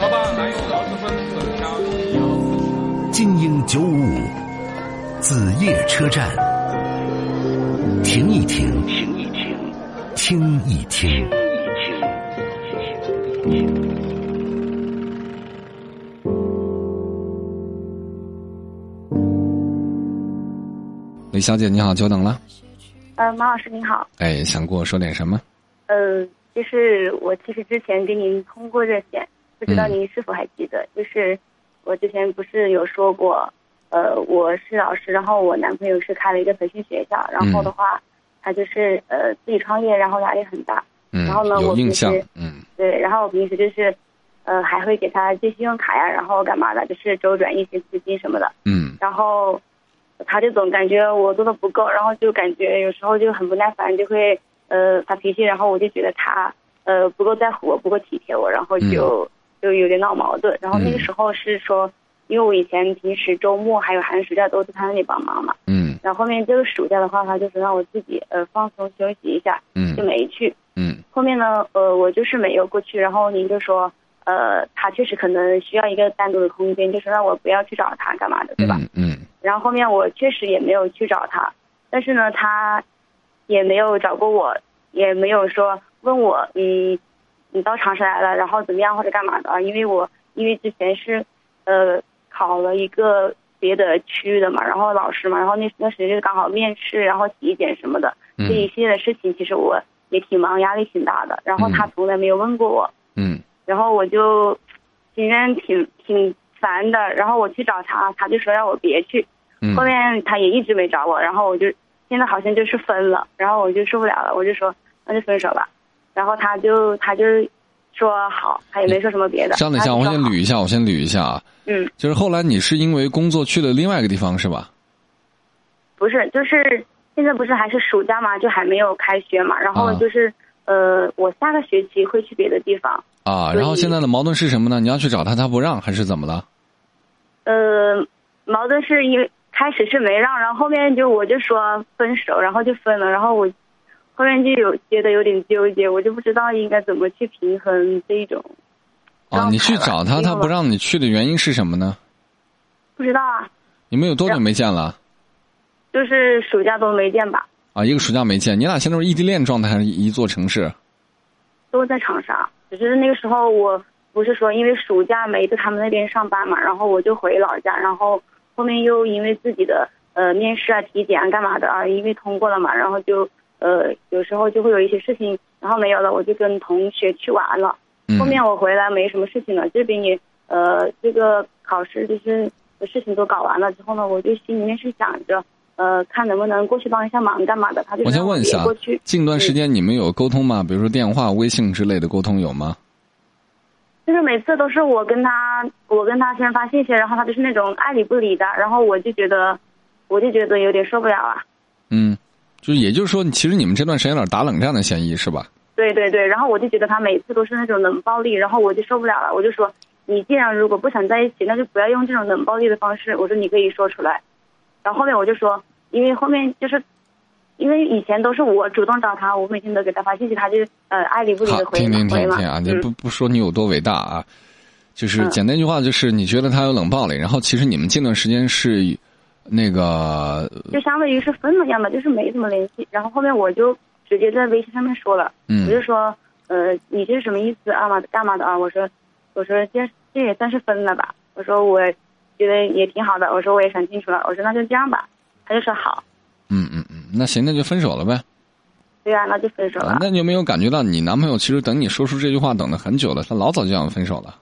老板，还有劳斯芬斯加精英九五五，子夜车站，停一停，停一停，听一听。李小姐你好，久等了。呃，马老师您好。哎，想跟我说点什么？呃，就是我其实之前跟您通过热线，不知道您是否还记得？就是我之前不是有说过，呃，我是老师，然后我男朋友是开了一个培训学校，然后的话，他就是呃自己创业，然后压力很大。嗯，然后呢，我印象时。嗯对，然后我平时就是，呃，还会给他借信用卡呀，然后干嘛的，就是周转一些资金什么的。嗯然后他就总感觉我做的不够，然后就感觉有时候就很不耐烦，就会呃发脾气，然后我就觉得他呃不够在乎我，不够体贴我，然后就、就有点闹矛盾。然后那个时候是说，因为我以前平时周末还有寒暑假都在他那里帮忙嘛，嗯然后后面这个暑假的话，他就是让我自己呃放松休息一下，嗯就没去。嗯后面呢，呃，我就是没有过去，然后您就说，呃，他确实可能需要一个单独的空间，就是让我不要去找他干嘛的，对吧？嗯嗯然后后面我确实也没有去找他，但是呢，他也没有找过我，也没有说问我，嗯，你到长沙来了，然后怎么样或者干嘛的啊？因为我因为之前是，呃，考了一个别的区的嘛，然后老师嘛，然后那那时就是刚好面试，然后体检什么的，嗯这一系列的事情，其实我也挺忙，压力挺大的。然后他从来没有问过我，嗯然后我就心里挺挺烦的。然后我去找他，他就说让我别去。嗯后面他也一直没找我，然后我就现在好像就是分了，然后我就受不了了，我就说那就分手吧。然后他就他就说好，他也没说什么别的。稍等一下，我先捋一下，我先捋一下啊。嗯，就是后来你是因为工作去了另外一个地方是吧？不是，就是现在不是还是暑假嘛，就还没有开学嘛，然后啊就是、呃，我下个学期会去别的地方。啊，然后现在的矛盾是什么呢？你要去找他，他不让，还是怎么了？呃，矛盾是因为开始是没让，然后后面就我就说分手，然后就分了，然后我后面就有觉得有点纠结，我就不知道应该怎么去平衡这一种。啊，你去找他，他不让，你去的原因是什么呢？不知道啊，你们有多久没见了？就是暑假都没见吧，啊，一个暑假没见，你俩现在是异地恋状态还是一座城市？都在长沙，只是那个时候我不是说因为暑假没在他们那边上班嘛，然后我就回老家，然后后面又因为自己的呃面试啊、体检啊、干嘛的啊，因为通过了嘛，然后就呃有时候就会有一些事情，然后没有了，我就跟同学去玩了。嗯后面我回来没什么事情了，这边也呃这个考试就是的事情都搞完了之后呢，我就心里面是想着呃看能不能过去帮一下忙干嘛的。他就我先问一下过去，，近段时间你们有沟通吗？比如说电话、微信之类的沟通有吗？就是每次都是我跟他我跟他先发信息，然后他就是那种爱理不理的，然后我就觉得我就觉得有点受不了啊。嗯，就是也就是说，其实你们这段时间有点打冷战的嫌疑是吧？对对对，然后我就觉得他每次都是那种冷暴力，然后我就受不了了，我就说你既然如果不想在一起，那就不要用这种冷暴力的方式。我说你可以说出来，然后后面我就说，因为后面就是，因为以前都是我主动找他，我每天都给他发信息，他就呃爱理不理的，回听听回嘛。听听啊，你嗯不不说你有多伟大啊，就是嗯简单一句话，就是你觉得他有冷暴力，然后其实你们近段时间是那个就相当于是分了一样的，就是没怎么联系。然后后面我就直接在微信上面说了，嗯我就说，呃，你这是什么意思啊嘛？干嘛的啊？我说，我说这这也算是分了吧？我说我觉得也挺好的。我说我也想清楚了。我说那就这样吧。他就说好，嗯嗯嗯，那行，那就分手了呗。对啊，那就分手了。啊，那你有没有感觉到你男朋友其实等你说出这句话等了很久了，他老早就想分手了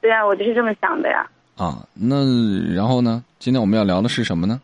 对啊，我就是这么想的呀。啊？那然后呢？今天我们要聊的是什么呢？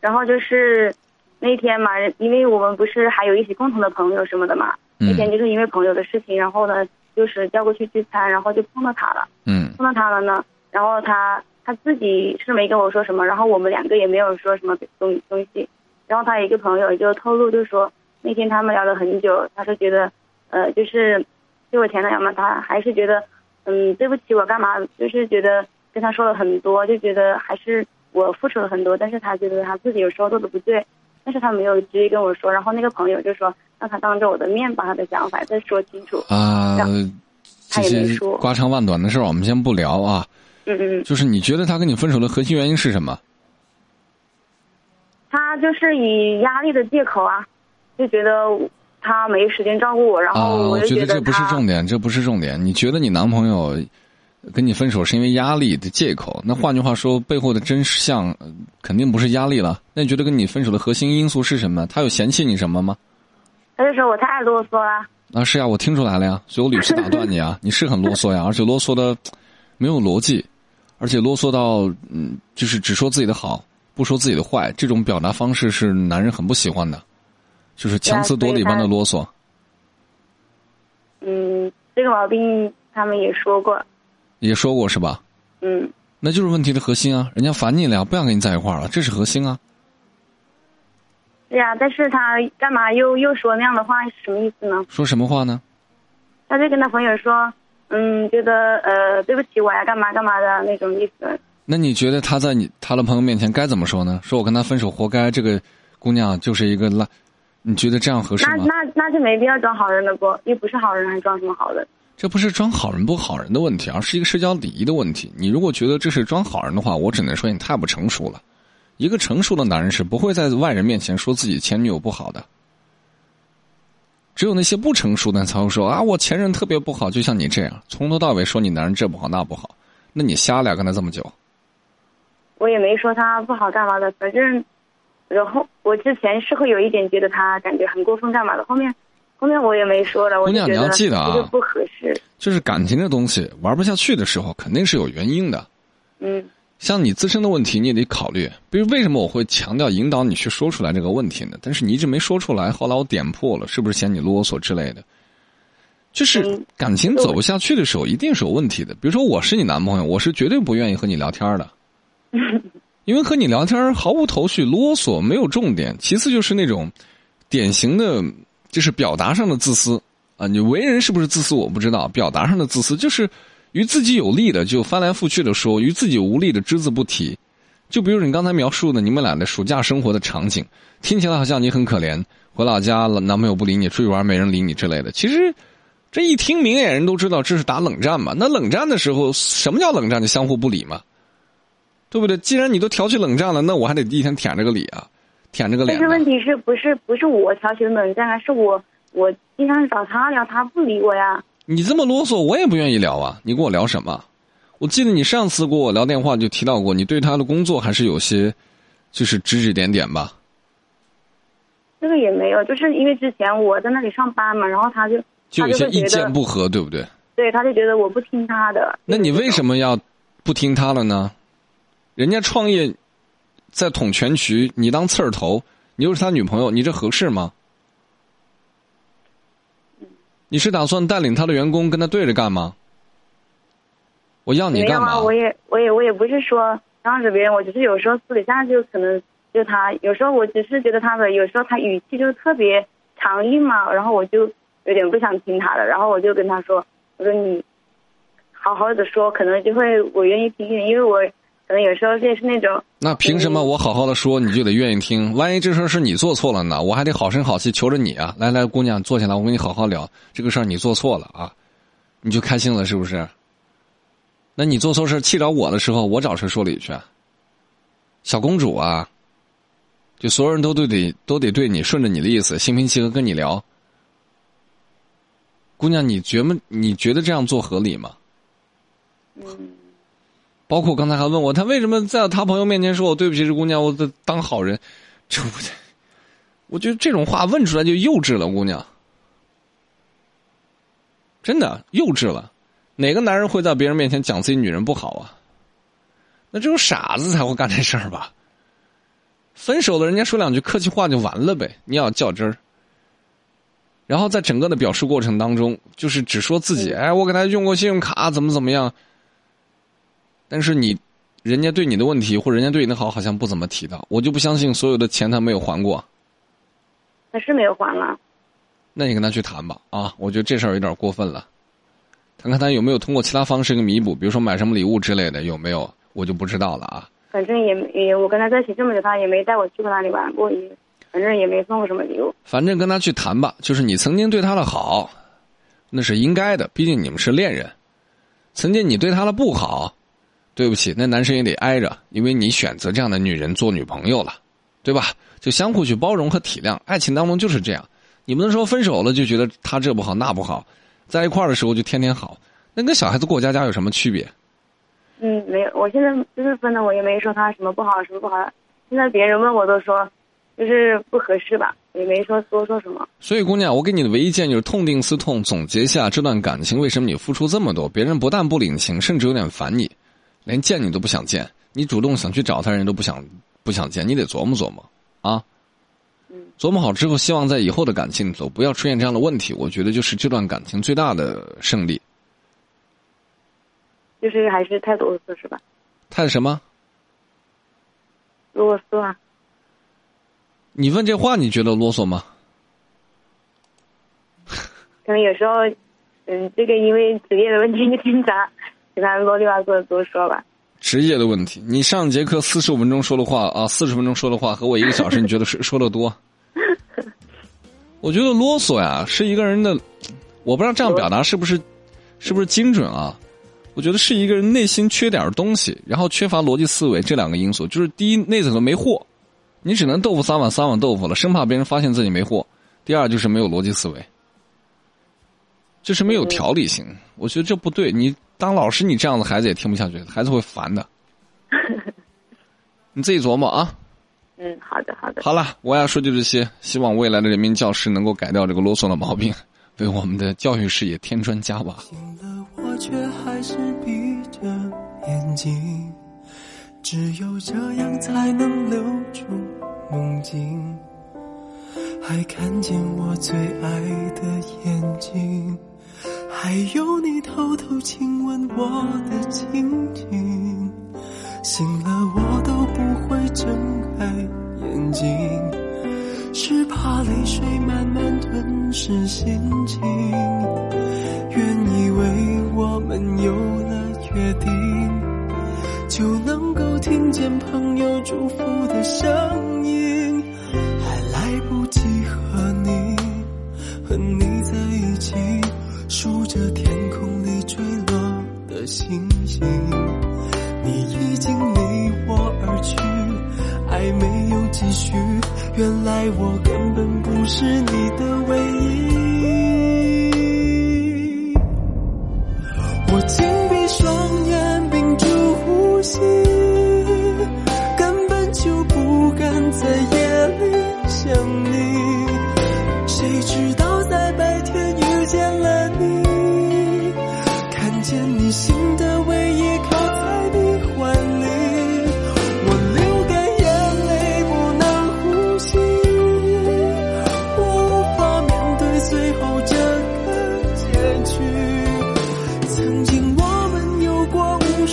然后就是那天嘛，因为我们不是还有一起共同的朋友什么的嘛，嗯那天就是因为朋友的事情，然后呢，就是叫过去聚餐，然后就碰到他了。嗯碰到他了呢，然后他他自己是没跟我说什么，然后我们两个也没有说什么东东西，然后他一个朋友就透露，就说那天他们聊了很久，他是觉得，呃，就是就我前男友嘛，他还是觉得，嗯，对不起我干嘛，就是觉得跟他说了很多，就觉得还是我付出了很多，但是他觉得他自己有时候做的不对，但是他没有直接跟我说，然后那个朋友就说让他当着我的面把他的想法再说清楚，啊、他这些也没说。瓜长万短的事儿我们先不聊啊。嗯嗯，嗯，就是你觉得他跟你分手的核心原因是什么？他就是以压力的借口啊，就觉得他没时间照顾我，然啊，后我觉得这不是重点，这不是重点。你觉得你男朋友跟你分手是因为压力的借口？那换句话说，背后的真相呃肯定不是压力了。那你觉得跟你分手的核心因素是什么？他有嫌弃你什么吗？他就说我太啰嗦了。啊，是呀，我听出来了呀，所以我屡次打断你啊，你是很啰嗦呀，而且啰嗦的没有逻辑，而且啰嗦到嗯，就是只说自己的好，不说自己的坏，这种表达方式是男人很不喜欢的，就是强词夺理般的啰嗦。嗯，这个毛病他们也说过。也说过是吧？嗯，那就是问题的核心啊！人家烦你了，不想跟你在一块儿了，这是核心啊！对呀、但是他干嘛又又说那样的话，是什么意思呢？说什么话呢？他就跟他朋友说，嗯，觉得呃对不起我呀，干嘛干嘛的那种意思。那你觉得他在你他的朋友面前该怎么说呢？说我跟他分手活该，这个姑娘就是一个烂，你觉得这样合适吗？那那那就没必要装好人了不？又不是好人，还装什么好人？这不是装好人不好人的问题，而是一个社交礼仪的问题。你如果觉得这是装好人的话，我只能说你太不成熟了。一个成熟的男人是不会在外人面前说自己前女友不好的，只有那些不成熟的人才会说啊，我前任特别不好，就像你这样，从头到尾说你男人这不好那不好，那你瞎了跟他这么久。我也没说他不好干嘛的，反正，然后我之前是会有一点觉得他感觉很过分干嘛的，后面，后面我也没说了，我姑娘你就觉得要记得啊不合适。就是感情这东西玩不下去的时候，肯定是有原因的。嗯像你自身的问题，你也得考虑。比如为什么我会强调引导你去说出来这个问题呢？但是你一直没说出来，后来我点破了，是不是嫌你啰嗦之类的？就是嗯感情走不下去的时候，一定是有问题的。比如说我是你男朋友，我是绝对不愿意和你聊天的，因为和你聊天毫无头绪、啰嗦，没有重点。其次就是那种典型的，就是表达上的自私啊。你为人是不是自私我不知道，表达上的自私就是与自己有利的就翻来覆去的说，与自己无利的只字不提。就比如你刚才描述的你们俩的暑假生活的场景，听起来好像你很可怜，回老家了男朋友不理你，出去玩没人理你之类的。其实这一听明眼人都知道这是打冷战嘛。那冷战的时候，什么叫冷战？就相互不理嘛，对不对？既然你都挑起冷战了，那我还得一天舔着个理啊，舔着个脸。但是问题是不是不是我挑起的冷战啊？是我我经常找他聊，他不理我呀。你这么啰嗦，我也不愿意聊啊。你跟我聊什么？我记得你上次跟我聊电话就提到过，你对他的工作还是有些，就是指指点点吧。这个也没有，就是因为之前我在那里上班嘛，然后他就就有些意见不合，对不对？对，他就觉得我不听他的。那你为什么？么要不听他了呢？人家创业在捅全局，你当刺儿头，你又是他女朋友，你这合适吗？你是打算带领他的员工跟他对着干吗？我要你干嘛，？我也我也我也不是说让着别人，我只是有时候私底下就可能就他，有时候我只是觉得他的有时候他语气就特别强硬嘛，然后我就有点不想听他的，然后我就跟他说，我说你好好的说，可能就会我愿意听听，因为我可能有时候就是那种那凭什么我好好的说你就得愿意听？万一这事儿是你做错了呢？我还得好声好气求着你啊！来来，姑娘坐下来，我跟你好好聊这个事儿，你做错了啊，你就开心了是不是？那你做错事气着我的时候，我找谁说理去啊？小公主啊，就所有人都都得都得对你顺着你的意思，心平气和跟你聊。姑娘，你觉么你觉得这样做合理吗？嗯包括刚才还问我，他为什么在他朋友面前说我对不起这姑娘，我当好人，这不，我觉得这种话问出来就幼稚了，姑娘，真的幼稚了。哪个男人会在别人面前讲自己女人不好啊？那只有傻子才会干这事儿吧？分手了，人家说两句客气话就完了呗，你要较真儿。然后在整个的表述过程当中，就是只说自己，哎，我给他用过信用卡，怎么怎么样。但是你，人家对你的问题或者人家对你的好，好像不怎么提到。我就不相信所有的钱他没有还过。他是没有还了。那你跟他去谈吧，啊，我觉得这事儿有点过分了。看看他有没有通过其他方式给弥补，比如说买什么礼物之类的，有没有？我就不知道了啊。反正也没也我跟他在一起这么久，他也没带我去过哪里玩过，也反正也没送过什么礼物。反正跟他去谈吧，就是你曾经对他的好，那是应该的，毕竟你们是恋人。曾经你对他的不好，对不起，那男生也得挨着，因为你选择这样的女人做女朋友了，对吧？就相互去包容和体谅，爱情当中就是这样。你不能说分手了就觉得他这不好那不好，在一块儿的时候就天天好，那跟小孩子过家家有什么区别？嗯，没有，我现在就是分了，我也没说他什么不好什么不好。现在别人问我都说，就是不合适吧，也没说多说什么。所以，姑娘，我给你的唯一建议就是痛定思痛，总结一下这段感情为什么你付出这么多，别人不但不领情，甚至有点烦你，连见你都不想见，你主动想去找他人都不想不想见，你得琢磨琢磨啊。嗯，琢磨好之后，希望在以后的感情里头不要出现这样的问题。我觉得就是这段感情最大的胜利。就是还是太啰嗦是吧？太什么？啰嗦啊！你问这话，你觉得啰嗦吗？可能有时候，嗯，这个因为职业的问题，你经常跟他啰里吧嗦的多说吧。职业的问题，你上节课四十五分钟说的话啊，四十分钟说的话和我一个小时，你觉得 说说的多？我觉得啰嗦呀，是一个人的，我不知道这样表达是不是是不是精准啊？我觉得是一个人内心缺点东西，然后缺乏逻辑思维这两个因素。就是第一，内子头没货，你只能豆腐撒碗撒碗豆腐了，生怕别人发现自己没货。第二就是没有逻辑思维，就是没有条理性。我觉得这不对。你当老师，你这样的孩子也听不下去，孩子会烦的。你自己琢磨啊。嗯，好的，好的。好了，我要说就这些。希望未来的人民教师能够改掉这个啰嗦的毛病，为我们的教育事业添砖加瓦。却还是闭着眼睛，只有这样才能留住梦境，还看见我最爱的眼睛，还有你偷偷亲吻我的情景，醒了我都不会睁开眼睛，是怕泪水慢慢吞噬心情，原以为。我们有了约定，就能够听见朋友祝福的声音，还来不及和你和你在一起，数着天星星。你已经离我而去，爱没有继续，原来我根本不是你的唯一。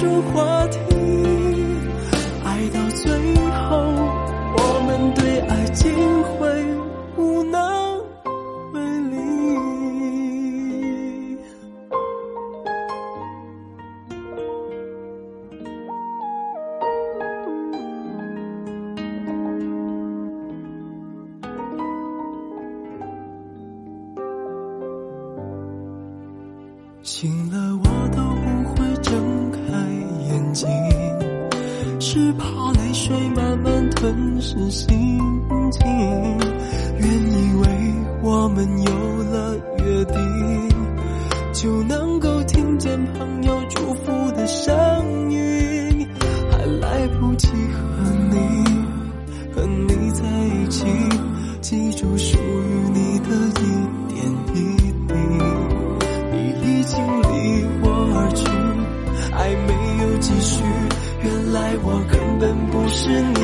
话题，爱到最后，我们对爱竟会无能为力。醒了，我都。水慢慢吞噬心情。原以为我们有了是你